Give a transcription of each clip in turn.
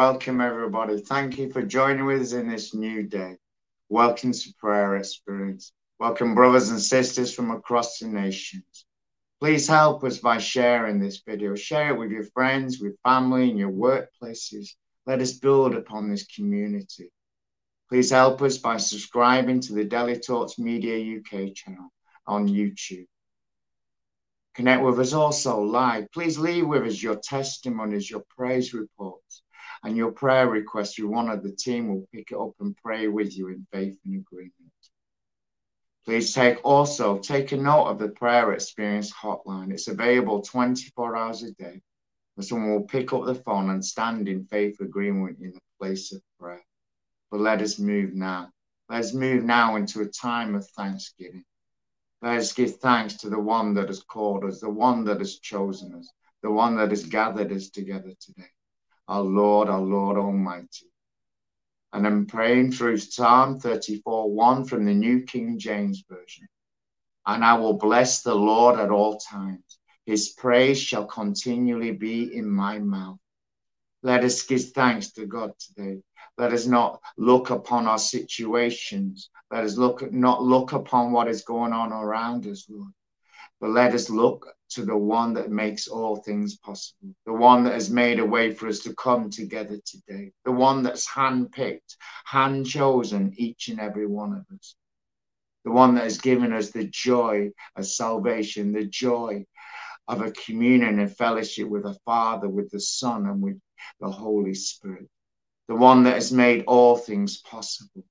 Welcome everybody. Thank you for joining with us in this new day. Welcome to Prayer Experience. Welcome, brothers and sisters from across the nations. Please help us by sharing this video. Share it with your friends, with family, in your workplaces. Let us build upon this community. Please help us by subscribing to the Daily Talks Media UK channel on YouTube. Connect with us also live. Please leave with us your testimonies, your praise reports, and your prayer request requests. One of the team will pick it up and pray with you in faith and agreement. Please take also take a note of the prayer experience hotline. It's available 24 hours a day. Where someone will pick up the phone and stand in faith agreement in the place of prayer. But let us move now. Let us move now into a time of thanksgiving. Let us give thanks to the one that has called us, the one that has chosen us, the one that has gathered us together today. Our Lord, our Lord Almighty. And I'm praying through Psalm 34 1 from the New King James Version. And I will bless the Lord at all times. His praise shall continually be in my mouth. Let us give thanks to God today. Let us not look upon our situations. Let us look not look upon what is going on around us, Lord. But let us look to the one that makes all things possible, the one that has made a way for us to come together today, the one that's handpicked, hand chosen each and every one of us, the one that has given us the joy of salvation, the joy of a communion and fellowship with the Father, with the Son, and with the Holy Spirit, the one that has made all things possible.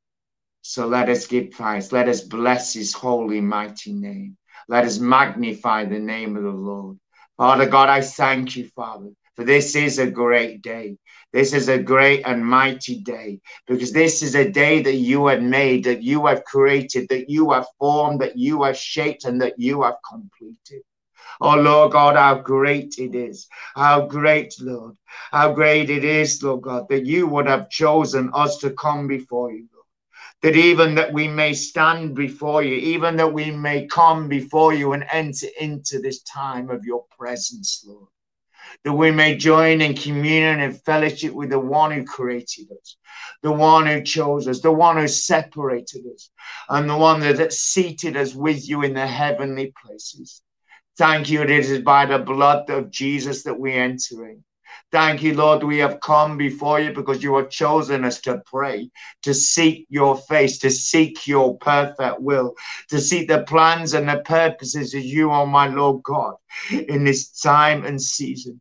So let us give thanks. Let us bless his holy, mighty name. Let us magnify the name of the Lord. Father God, I thank you, Father, for this is a great day. This is a great and mighty day because this is a day that you have made, that you have created, that you have formed, that you have shaped, and that you have completed. Oh Lord God, how great it is. How great, Lord. How great it is, Lord God, that you would have chosen us to come before you, Lord. That even that we may stand before you, even that we may come before you and enter into this time of your presence, Lord that we may join in communion and fellowship with the one who created us, the one who chose us, the one who separated us, and the one that seated us with you in the heavenly places. Thank you, it is by the blood of Jesus that we enter in. Thank you, Lord. We have come before you because you have chosen us to pray, to seek your face, to seek your perfect will, to seek the plans and the purposes of you, oh my Lord God, in this time and season.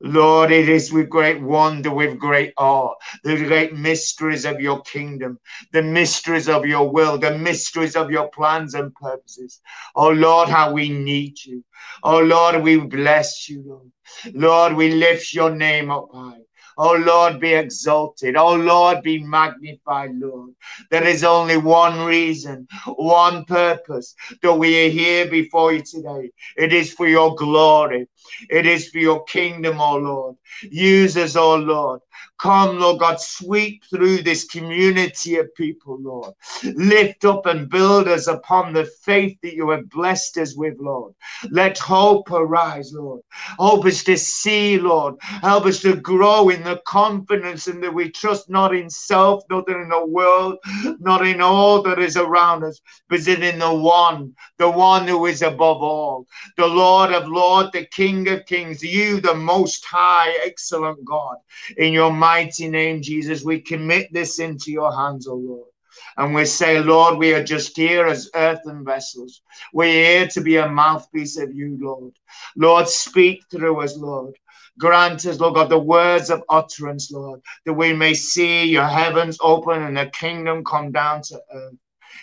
Lord, it is with great wonder, with great awe, the great mysteries of your kingdom, the mysteries of your will, the mysteries of your plans and purposes. Oh Lord, how we need you. Oh Lord, we bless you, Lord. Lord, we lift your name up high. Oh Lord, be exalted. Oh Lord, be magnified, Lord. There is only one reason, one purpose that we are here before you today. It is for your glory. It is for your kingdom, oh Lord. Use us, oh Lord. Come, Lord God, sweep through this community of people, Lord. Lift up and build us upon the faith that you have blessed us with, Lord. Let hope arise, Lord. Help us to see, Lord. Help us to grow in the confidence and that we trust not in self, not in the world, not in all that is around us, but in the one, the one who is above all, the Lord of Lords, the King of Kings, you, the most high, excellent God. In your mighty name, Jesus, we commit this into your hands, O Lord. And we say, Lord, we are just here as earthen vessels. We're here to be a mouthpiece of you, Lord. Lord, speak through us, Lord. Grant us, Lord God, the words of utterance, Lord, that we may see your heavens open and the kingdom come down to earth.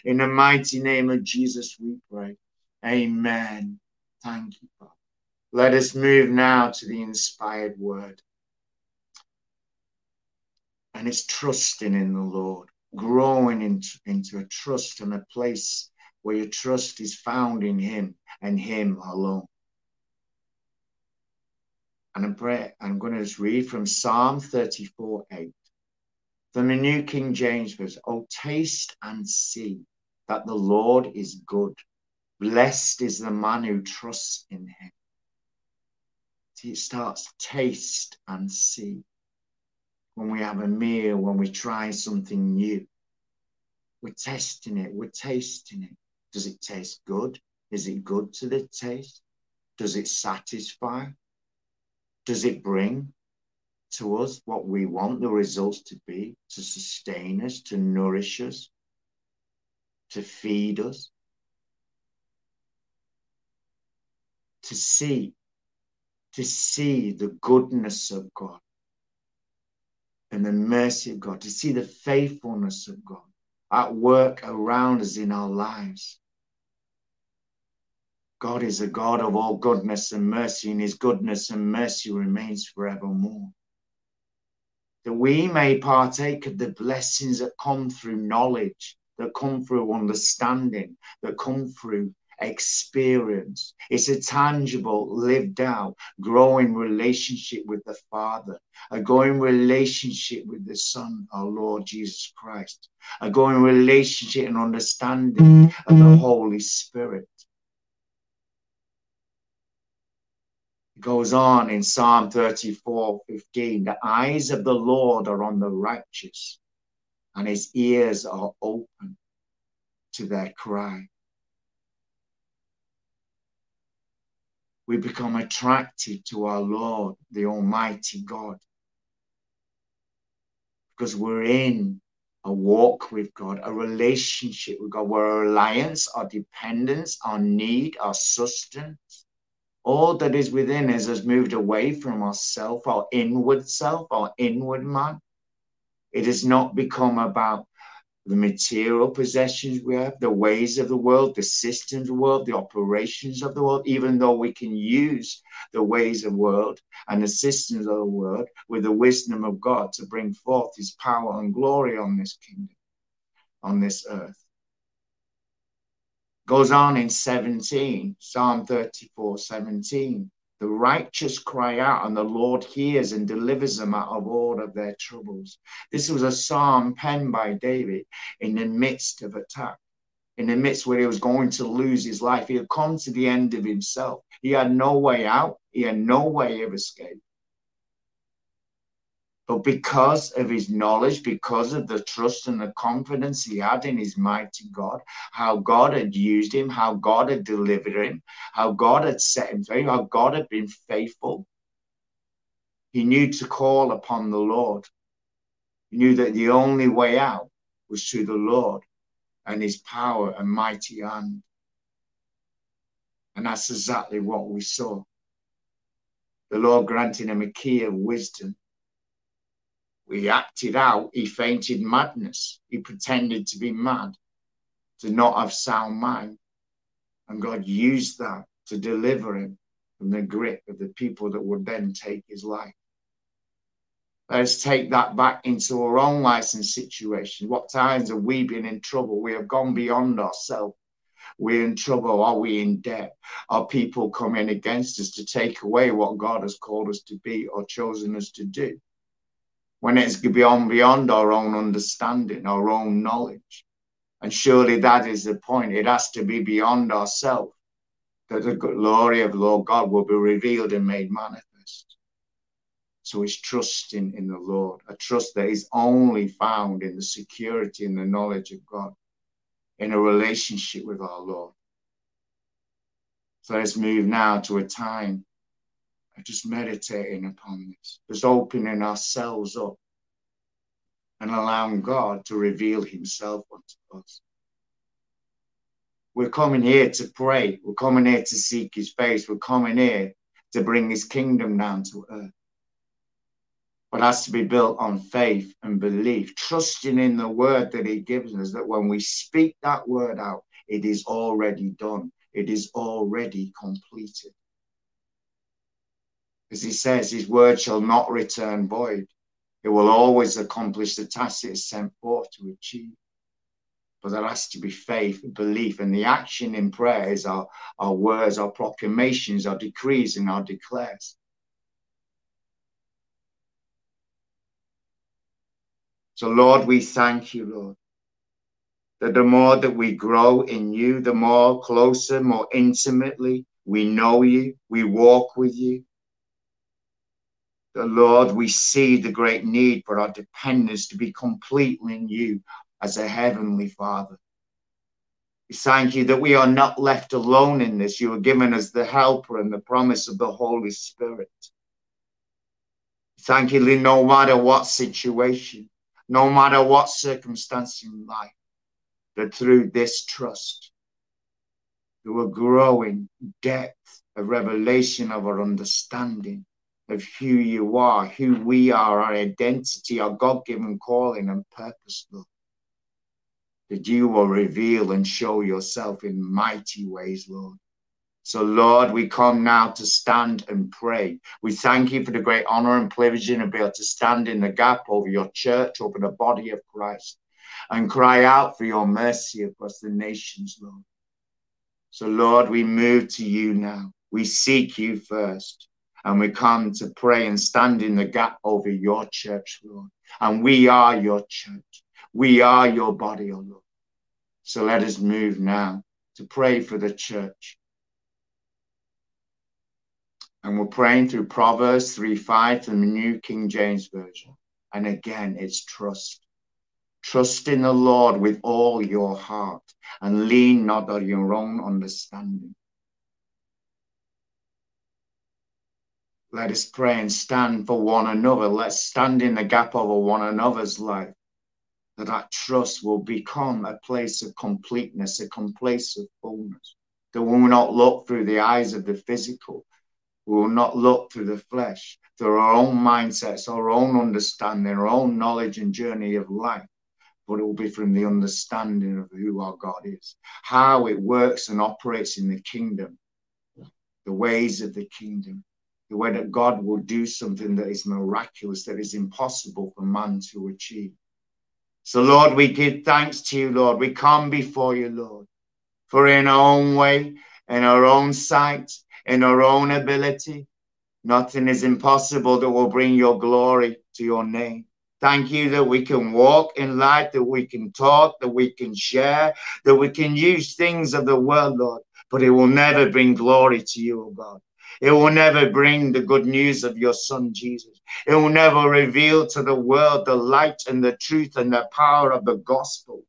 In the mighty name of Jesus, we pray. Amen. Thank you, Father. Let us move now to the inspired word and it's trusting in the Lord, growing into, into a trust and a place where your trust is found in Him and Him alone. And I'm, pray, I'm going to just read from Psalm 34 8. From the New King James Version, Oh, taste and see that the Lord is good. Blessed is the man who trusts in him. See, it starts taste and see. When we have a meal, when we try something new, we're testing it, we're tasting it. Does it taste good? Is it good to the taste? Does it satisfy? Does it bring to us what we want the results to be, to sustain us, to nourish us, to feed us? To see to see the goodness of God and the mercy of God, to see the faithfulness of God at work around us in our lives. God is a God of all goodness and mercy, and his goodness and mercy remains forevermore. That we may partake of the blessings that come through knowledge, that come through understanding, that come through experience. It's a tangible, lived out, growing relationship with the Father, a growing relationship with the Son, our Lord Jesus Christ, a growing relationship and understanding of the mm-hmm. Holy Spirit. It goes on in Psalm 34 15. The eyes of the Lord are on the righteous, and his ears are open to their cry. We become attracted to our Lord, the Almighty God. Because we're in a walk with God, a relationship with God, where our reliance, our dependence, our need, our sustenance, all that is within us has moved away from ourself, our inward self, our inward man. It has not become about the material possessions we have, the ways of the world, the systems of the world, the operations of the world, even though we can use the ways of the world and the systems of the world with the wisdom of God to bring forth his power and glory on this kingdom, on this earth. Goes on in 17, Psalm 34, 17. The righteous cry out, and the Lord hears and delivers them out of all of their troubles. This was a psalm penned by David in the midst of attack, in the midst where he was going to lose his life. He had come to the end of himself. He had no way out, he had no way of escape. But because of his knowledge, because of the trust and the confidence he had in his mighty God, how God had used him, how God had delivered him, how God had set him free, how God had been faithful, he knew to call upon the Lord. He knew that the only way out was through the Lord and his power and mighty hand. And that's exactly what we saw. The Lord granting him a key of wisdom he acted out, he fainted madness. He pretended to be mad, to not have sound mind. And God used that to deliver him from the grip of the people that would then take his life. Let's take that back into our own lives and situation. What times have we been in trouble? We have gone beyond ourselves. We're in trouble. Are we in debt? Are people coming against us to take away what God has called us to be or chosen us to do? When it's beyond beyond our own understanding, our own knowledge. And surely that is the point. It has to be beyond ourselves that the glory of Lord God will be revealed and made manifest. So it's trusting in the Lord, a trust that is only found in the security and the knowledge of God, in a relationship with our Lord. So let's move now to a time just meditating upon this, just opening ourselves up and allowing God to reveal Himself unto us. We're coming here to pray. We're coming here to seek His face. We're coming here to bring His kingdom down to earth. But has to be built on faith and belief, trusting in the word that He gives us, that when we speak that word out, it is already done, it is already completed. As he says, his word shall not return void. It will always accomplish the task it is sent forth to achieve. But there has to be faith, belief, and the action in prayer is our, our words, our proclamations, our decrees, and our declares. So, Lord, we thank you, Lord, that the more that we grow in you, the more closer, more intimately we know you, we walk with you, Lord, we see the great need for our dependence to be completely in you as a heavenly Father. We thank you that we are not left alone in this. You have given us the helper and the promise of the Holy Spirit. Thank you, no matter what situation, no matter what circumstance in life, that through this trust, through a growing depth of revelation of our understanding of who you are, who we are, our identity, our God given calling and purpose, Lord that you will reveal and show yourself in mighty ways, Lord. So, Lord, we come now to stand and pray. We thank you for the great honor and privilege being able to stand in the gap over your church, over the body of Christ, and cry out for your mercy across the nations, Lord. So, Lord, we move to you now. We seek you first, and we come to pray and stand in the gap over your church, Lord. And we are your church. We are your body, O oh Lord. So let us move now to pray for the church. And we're praying through Proverbs 3 5 from the New King James Version. And again, it's trust. Trust in the Lord with all your heart and lean not on your own understanding. Let us pray and stand for one another. Let's stand in the gap over one another's life. That that trust will become a place of completeness, a place of fullness. That we will not look through the eyes of the physical, we will not look through the flesh, through our own mindsets, our own understanding, our own knowledge and journey of life, but it will be from the understanding of who our God is, how it works and operates in the kingdom, the ways of the kingdom, the way that God will do something that is miraculous, that is impossible for man to achieve. So, Lord, we give thanks to you, Lord. We come before you, Lord, for in our own way, in our own sight, in our own ability, nothing is impossible that will bring your glory to your name. Thank you that we can walk in light, that we can talk, that we can share, that we can use things of the world, Lord, but it will never bring glory to you, O God. It will never bring the good news of your son, Jesus. It will never reveal to the world the light and the truth and the power of the gospel.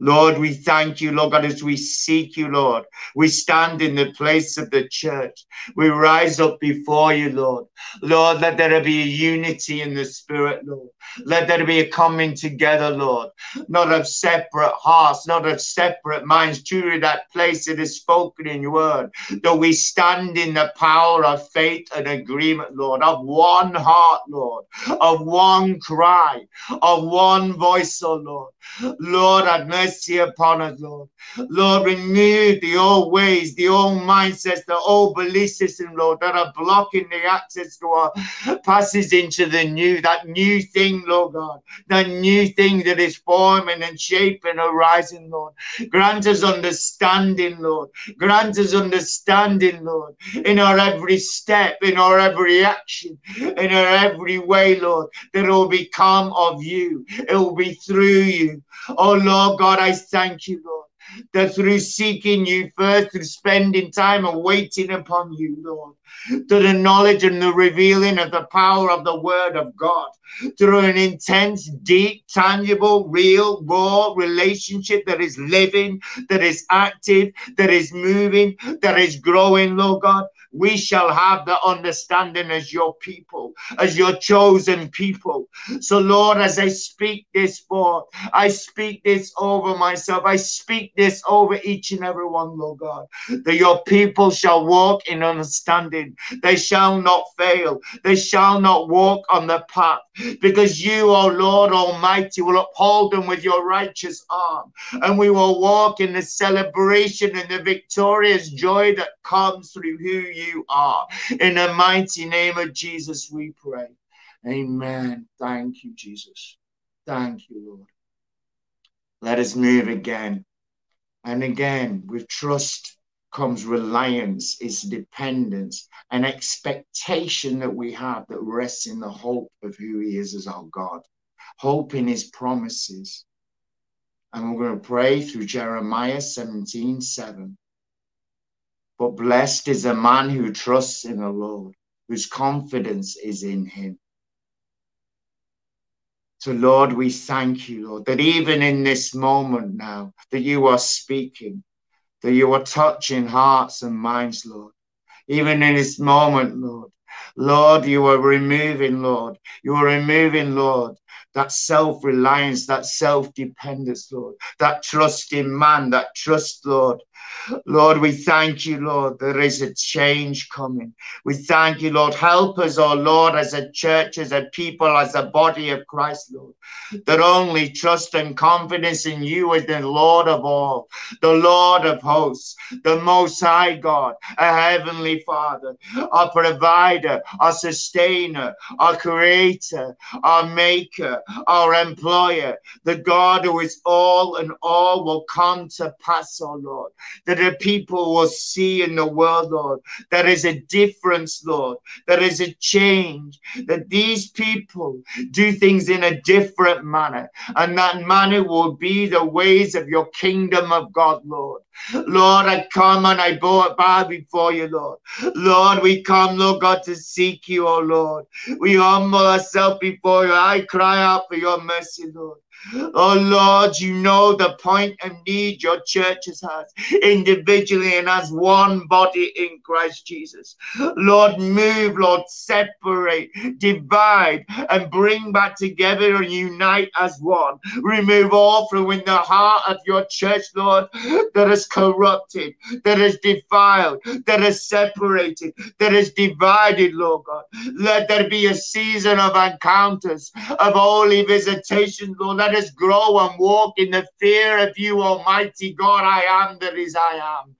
Lord, we thank you, Lord God, as we seek you, Lord. We stand in the place of the church. We rise up before you, Lord. Lord, let there be a unity in the spirit, Lord. Let there be a coming together, Lord. Not of separate hearts, not of separate minds. Truly, that place that is spoken in your word. That we stand in the power of faith and agreement, Lord, of one heart, Lord, of one cry, of one voice, oh Lord. Lord, have mercy upon us, Lord. Lord, remove the old ways, the old mindsets, the old belief system, Lord, that are blocking the access to our passage into the new, that new thing, Lord God, that new thing that is forming and shaping, arising, Lord. Grant us understanding, Lord. Grant us understanding, Lord, in our every step, in our every action, in our every way, Lord, that it will become of you. It will be through you. Oh, Lord God, I thank you, Lord that through seeking you first, through spending time and waiting upon you, Lord, to the knowledge and the revealing of the power of the Word of God, through an intense, deep, tangible, real, raw relationship that is living, that is active, that is moving, that is growing, Lord God we shall have the understanding as your people, as your chosen people. So, Lord, as I speak this forth, I speak this over myself, I speak this over each and every one, Lord God, that your people shall walk in understanding. They shall not fail, they shall not walk on the path, because you, O Lord Almighty, will uphold them with your righteous arm, and we will walk in the celebration and the victorious joy that comes through who you you are. In the mighty name of Jesus, we pray. Amen. Thank you, Jesus. Thank you, Lord. Let us move again. And again, with trust comes reliance, is dependence, an expectation that we have that rests in the hope of who He is as our God, hope in His promises. And we're going to pray through Jeremiah 17 7. But blessed is the man who trusts in the Lord. whose confidence is in him. So, Lord, we thank you, Lord, that even in this moment now, that you are speaking, that you are touching hearts and minds, Lord. Even in this moment, Lord, Lord, you are removing, Lord, you are removing, Lord, that self reliance, that self dependence, Lord, that trust in man, that trust, Lord, Lord, we thank you, Lord, there is a change coming. We thank you, Lord. Help us, oh Lord, as a church, as a people, as a body of Christ, Lord, that only trust and confidence in you as the Lord of all, the Lord of hosts, the Most High God, a Heavenly Father, our provider, our sustainer, our creator, our maker, our employer, the God who is all and all will come to pass, oh Lord that the people will see in the world, Lord. There is a difference, Lord. There is a change. That these people do things in a different manner. And that manner will be the ways of your kingdom of God, Lord. Lord, I come and I bow before you, Lord. Lord, we come, Lord God, to seek you, oh Lord. We humble ourselves before you. I cry out for your mercy, Lord. Oh Lord, you know the and need your churches has individually and as one body in Christ Jesus. Lord, move, Lord, separate, divide, and bring back together and unite as one. Remove all from in the heart of your church, Lord, that is corrupted, that is defiled, that is separated, that is divided, Lord God. Let there be a season of encounters, of holy visitation, Lord. Let let us grow and walk in the fear of you, Almighty God. I am that is I am.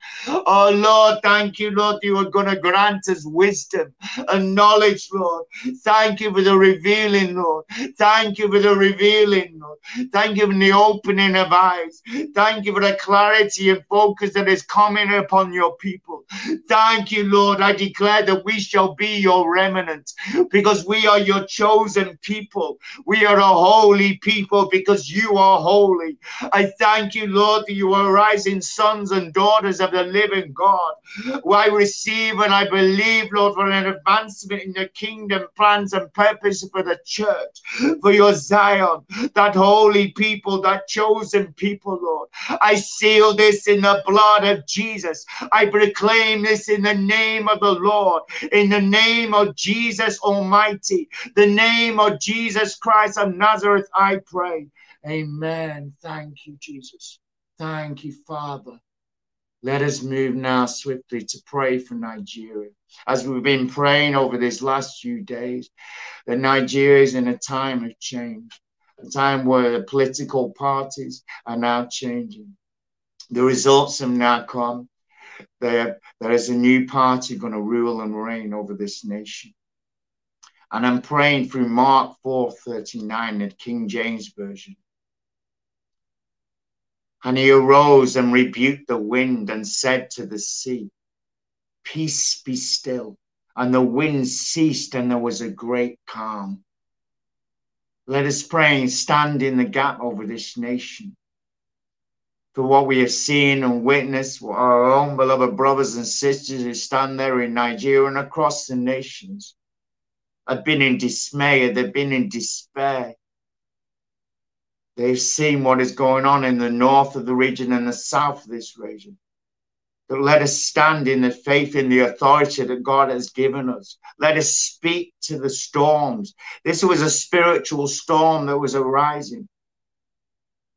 Oh Lord, thank you, Lord. You are going to grant us wisdom and knowledge, Lord. Thank you for the revealing, Lord. Thank you for the revealing, Lord. Thank you for the opening of eyes. Thank you for the clarity and focus that is coming upon your people. Thank you, Lord. I declare that we shall be your remnant because we are your chosen people. We are a holy people because you are holy. I thank you, Lord, that you are rising sons and daughters of the living God. I receive and I believe, Lord, for an advancement in the kingdom plans and purpose for the church, for your Zion, that holy people, that chosen people, Lord. I seal this in the blood of Jesus. I proclaim in the name of the Lord, in the name of Jesus Almighty, the name of Jesus Christ of Nazareth, I pray. Amen. Thank you, Jesus. Thank you, Father. Let us move now swiftly to pray for Nigeria. As we've been praying over these last few days, that Nigeria is in a time of change, a time where the political parties are now changing. The results have now come. There, there is a new party going to rule and reign over this nation. And I'm praying through Mark 4 39, the King James Version. And he arose and rebuked the wind and said to the sea, Peace be still. And the wind ceased, and there was a great calm. Let us pray and stand in the gap over this nation. For what we have seen and witnessed, our own beloved brothers and sisters who stand there in Nigeria and across the nations have been in dismay, they've been in despair. They've seen what is going on in the north of the region and the south of this region. But let us stand in the faith in the authority that God has given us. Let us speak to the storms. This was a spiritual storm that was arising.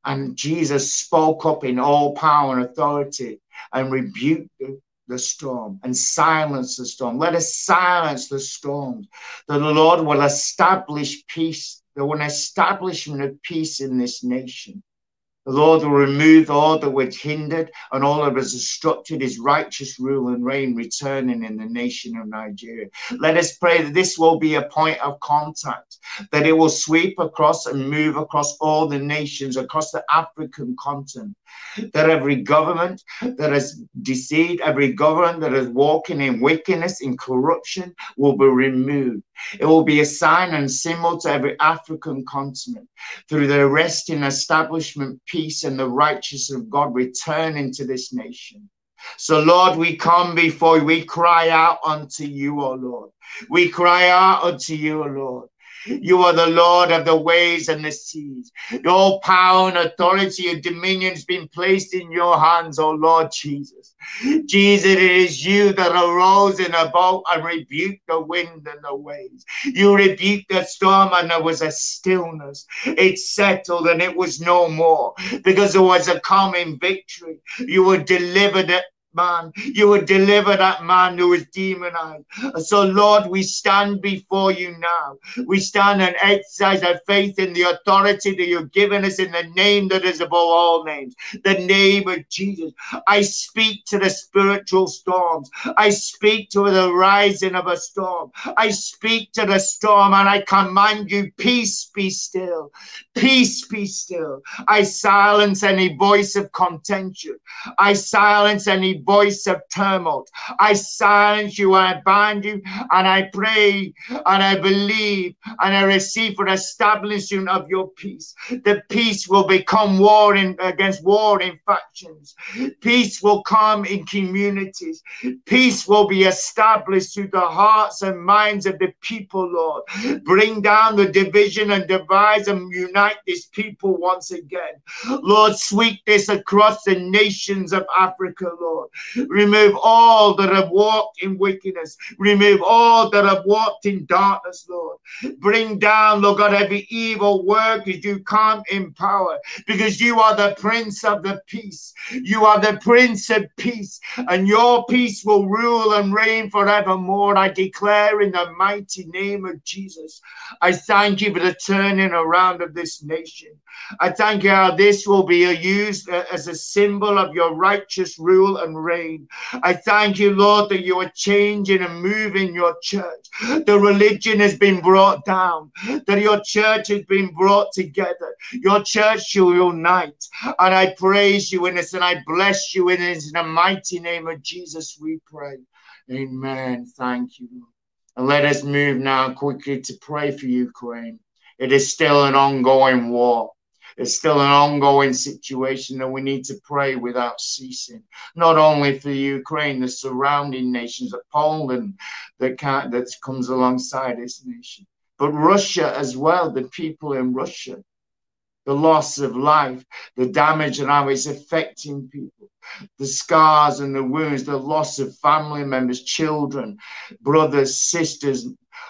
And Jesus spoke up in all power and authority and rebuked the, the storm and silenced the storm. Let us silence the storms, that the Lord will establish peace there will an establishment of peace in this nation. The Lord will remove all that which hindered and all that was obstructed his righteous rule and reign returning in the nation of Nigeria. Let us pray that this will be a point of contact, that it will sweep across and move across all the nations, across the African continent. That every government that has deceived, every government that is walking in wickedness, in corruption, will be removed. It will be a sign and symbol to every African continent through the arresting establishment peace and the righteousness of God return into this nation. So, Lord, we come before you. We cry out unto you, O Lord. We cry out unto you, O Lord. You are the Lord of the waves and the seas. Your power and authority and dominion has been placed in your hands, O Lord Jesus. Jesus, it is you that arose in a boat and rebuked the wind and the waves. You rebuked the storm and there was a stillness. It settled and it was no more because there was a coming victory. You were delivered man. You would deliver that man who is demonized. So, Lord, we stand before you now. We stand and exercise our faith in the authority that you've given us in the name that is above all names, the name of Jesus. I speak to the spiritual storms. I speak to the rising of a storm. I speak to the storm and I command you, peace be still. Peace be still. I silence any voice of contention. I silence any voice of tumult. I silence you, I bind you, and I pray, and I believe, and I receive for the establishment of your peace. The peace will become war in, against war in factions. Peace will come in communities. Peace will be established through the hearts and minds of the people, Lord. Bring down the division and divide and unite this people once again. Lord, sweep this across the nations of Africa, Lord. Remove all that have walked in wickedness. Remove all that have walked in darkness, Lord. Bring down, Lord God, every evil work that you can't empower because you are the Prince of the Peace. You are the Prince of Peace, and your peace will rule and reign forevermore. I declare in the mighty name of Jesus. I thank you for the turning around of this nation. I thank you how this will be used uh, as a symbol of your righteous rule and reign. I thank you, Lord, that you are changing and moving your church. The religion has been brought down, that your church has been brought together. Your church shall unite. And I praise you in this and I bless you in this. In the mighty name of Jesus, we pray. Amen. Thank you. And let us move now quickly to pray for Ukraine. It is still an ongoing war. It's still an ongoing situation and we need to pray without ceasing. Not only for Ukraine, the surrounding nations, of Poland that can, that comes alongside this nation, but Russia as well. The people in Russia, the loss of life, the damage and how it's affecting people, the scars and the wounds, the loss of family members, children, brothers, sisters,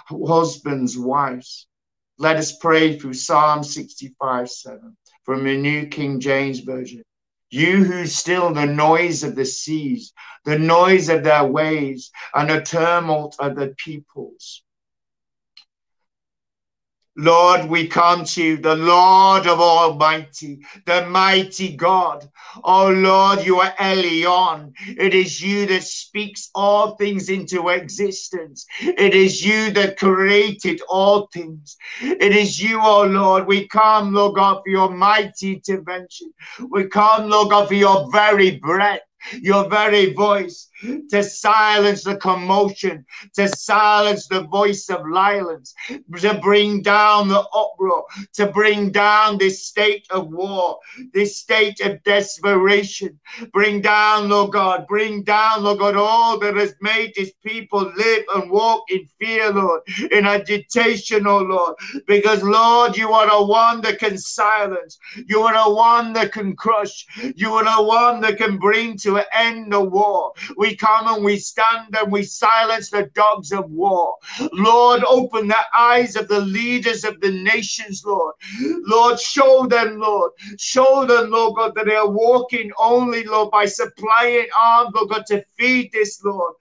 husbands, wives. Let us pray through Psalm 65 7 from the New King James Version. You who still the noise of the seas, the noise of their waves, and the tumult of the peoples. Lord, we come to you, the Lord of Almighty, the mighty God. Oh Lord, you are Elyon. It is you that speaks all things into existence. It is you that created all things. It is you, oh Lord. We come, Lord God, for your mighty intervention. We come, Lord God, for your very breath your very voice to silence the commotion, to silence the voice of violence, to bring down the uproar, to bring down this state of war, this state of desperation. Bring down, Lord God, bring down, Lord God, all that has made this people live and walk in fear, Lord, in agitation, oh Lord, because, Lord, you are the one that can silence, you are the one that can crush, you are the one that can bring to an end the war. We come and we stand and we silence the dogs of war. Lord, open the eyes of the leaders of the nations, Lord. Lord, show them, Lord. Show them, Lord God, that they are walking only, Lord, by supplying arms, Lord God, to feed this, Lord.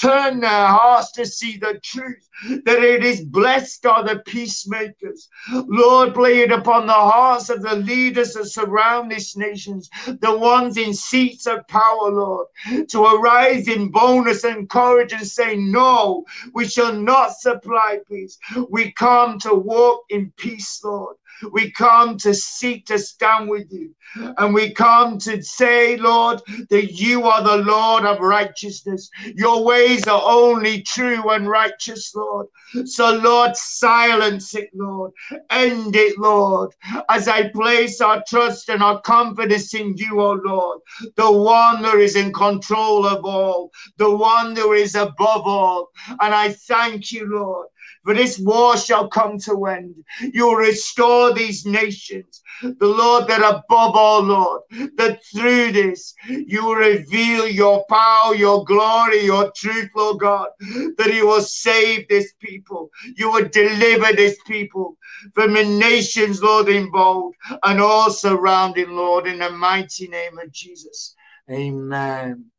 Turn their hearts to see the truth, that it is blessed are the peacemakers. Lord, lay it upon the hearts of the leaders that surround these nations, the ones in seats of power, Lord, to arise in boldness and courage and say, No, we shall not supply peace. We come to walk in peace, Lord. We come to seek to stand with you. And we come to say, Lord, that you are the Lord of righteousness. Your ways are only true and righteous, Lord. So, Lord, silence it, Lord. End it, Lord. As I place our trust and our confidence in you, O oh Lord, the one that is in control of all, the one that is above all. And I thank you, Lord, for this war shall come to end. You'll restore these nations. The Lord that above all, Lord, that through this you reveal your power, your glory, your truth, Lord God, that you will save this people. You will deliver this people from the nations, Lord, involved and all surrounding, Lord, in the mighty name of Jesus. Amen.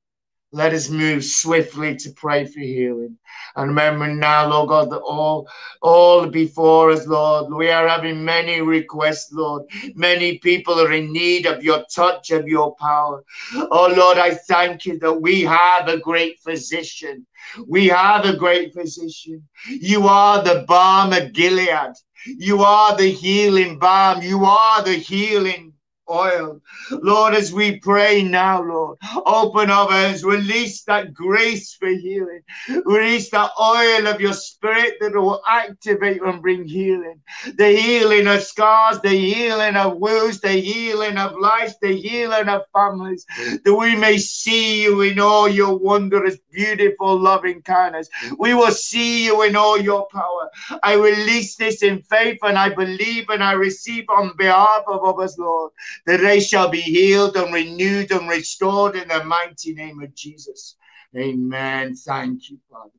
Let us move swiftly to pray for healing. And remember now, Lord God, that all, all before us, Lord, we are having many requests, Lord. Many people are in need of your touch, of your power. Oh, Lord, I thank you that we have a great physician. We have a great physician. You are the balm of Gilead. You are the healing balm. You are the healing oil. Lord, as we pray now, Lord, open our hands, release that grace for healing, release that oil of your spirit that will activate and bring healing. The healing of scars, the healing of wounds, the healing of lives, the healing of families, that we may see you in all your wondrous, beautiful, loving kindness. We will see you in all your power. I release this in faith and I believe and I receive on behalf of others, Lord that they shall be healed and renewed and restored in the mighty name of Jesus. Amen. Thank you, Father.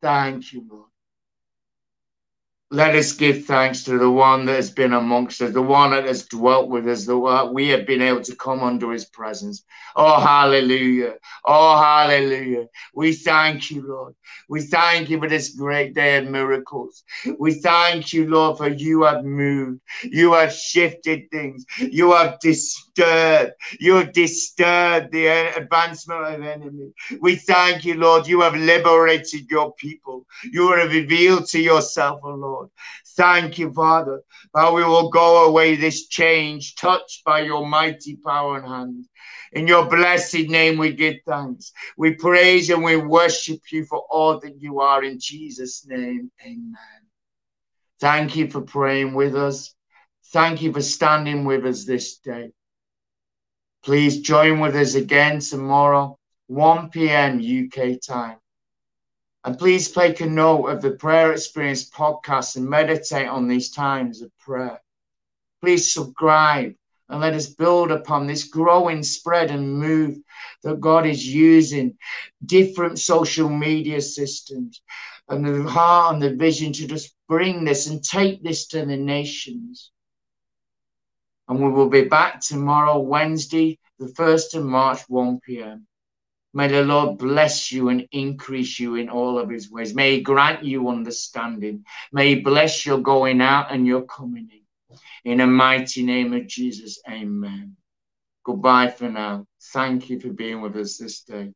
Thank you, Lord. Let us give thanks to the one that has been amongst us, the one that has dwelt with us, the one we have been able to come under his presence. Oh, hallelujah. Oh, hallelujah. We thank you, Lord. We thank you for this great day of miracles. We thank you, Lord, for you have moved. You have shifted things. You have disturbed. You have disturbed the advancement of enemy. We thank you, Lord. You have liberated your people. You have revealed to yourself, oh Lord. Lord. Thank you, Father, how we will go away this change, touched by your mighty power and hand. In your blessed name, we give thanks. We praise and we worship you for all that you are. In Jesus' name, amen. Thank you for praying with us. Thank you for standing with us this day. Please join with us again tomorrow, 1 p.m. UK time. And please take a note of the Prayer Experience podcast and meditate on these times of prayer. Please subscribe and let us build upon this growing spread and move that God is using different social media systems and the heart and the vision to just bring this and take this to the nations. And we will be back tomorrow, Wednesday, the 1st of March, 1 p.m. May the Lord bless you and increase you in all of his ways. May he grant you understanding. May he bless your going out and your coming in. In the mighty name of Jesus, amen. Goodbye for now. Thank you for being with us this day.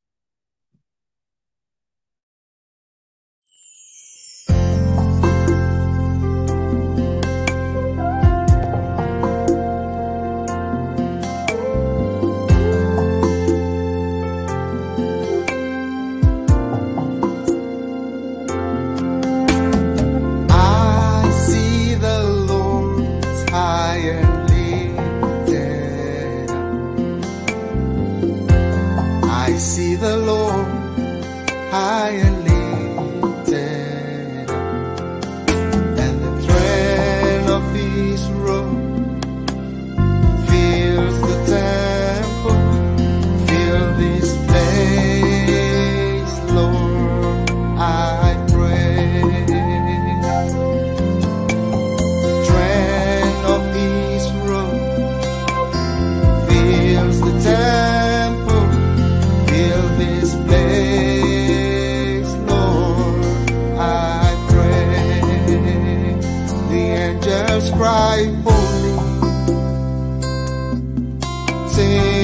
Cry.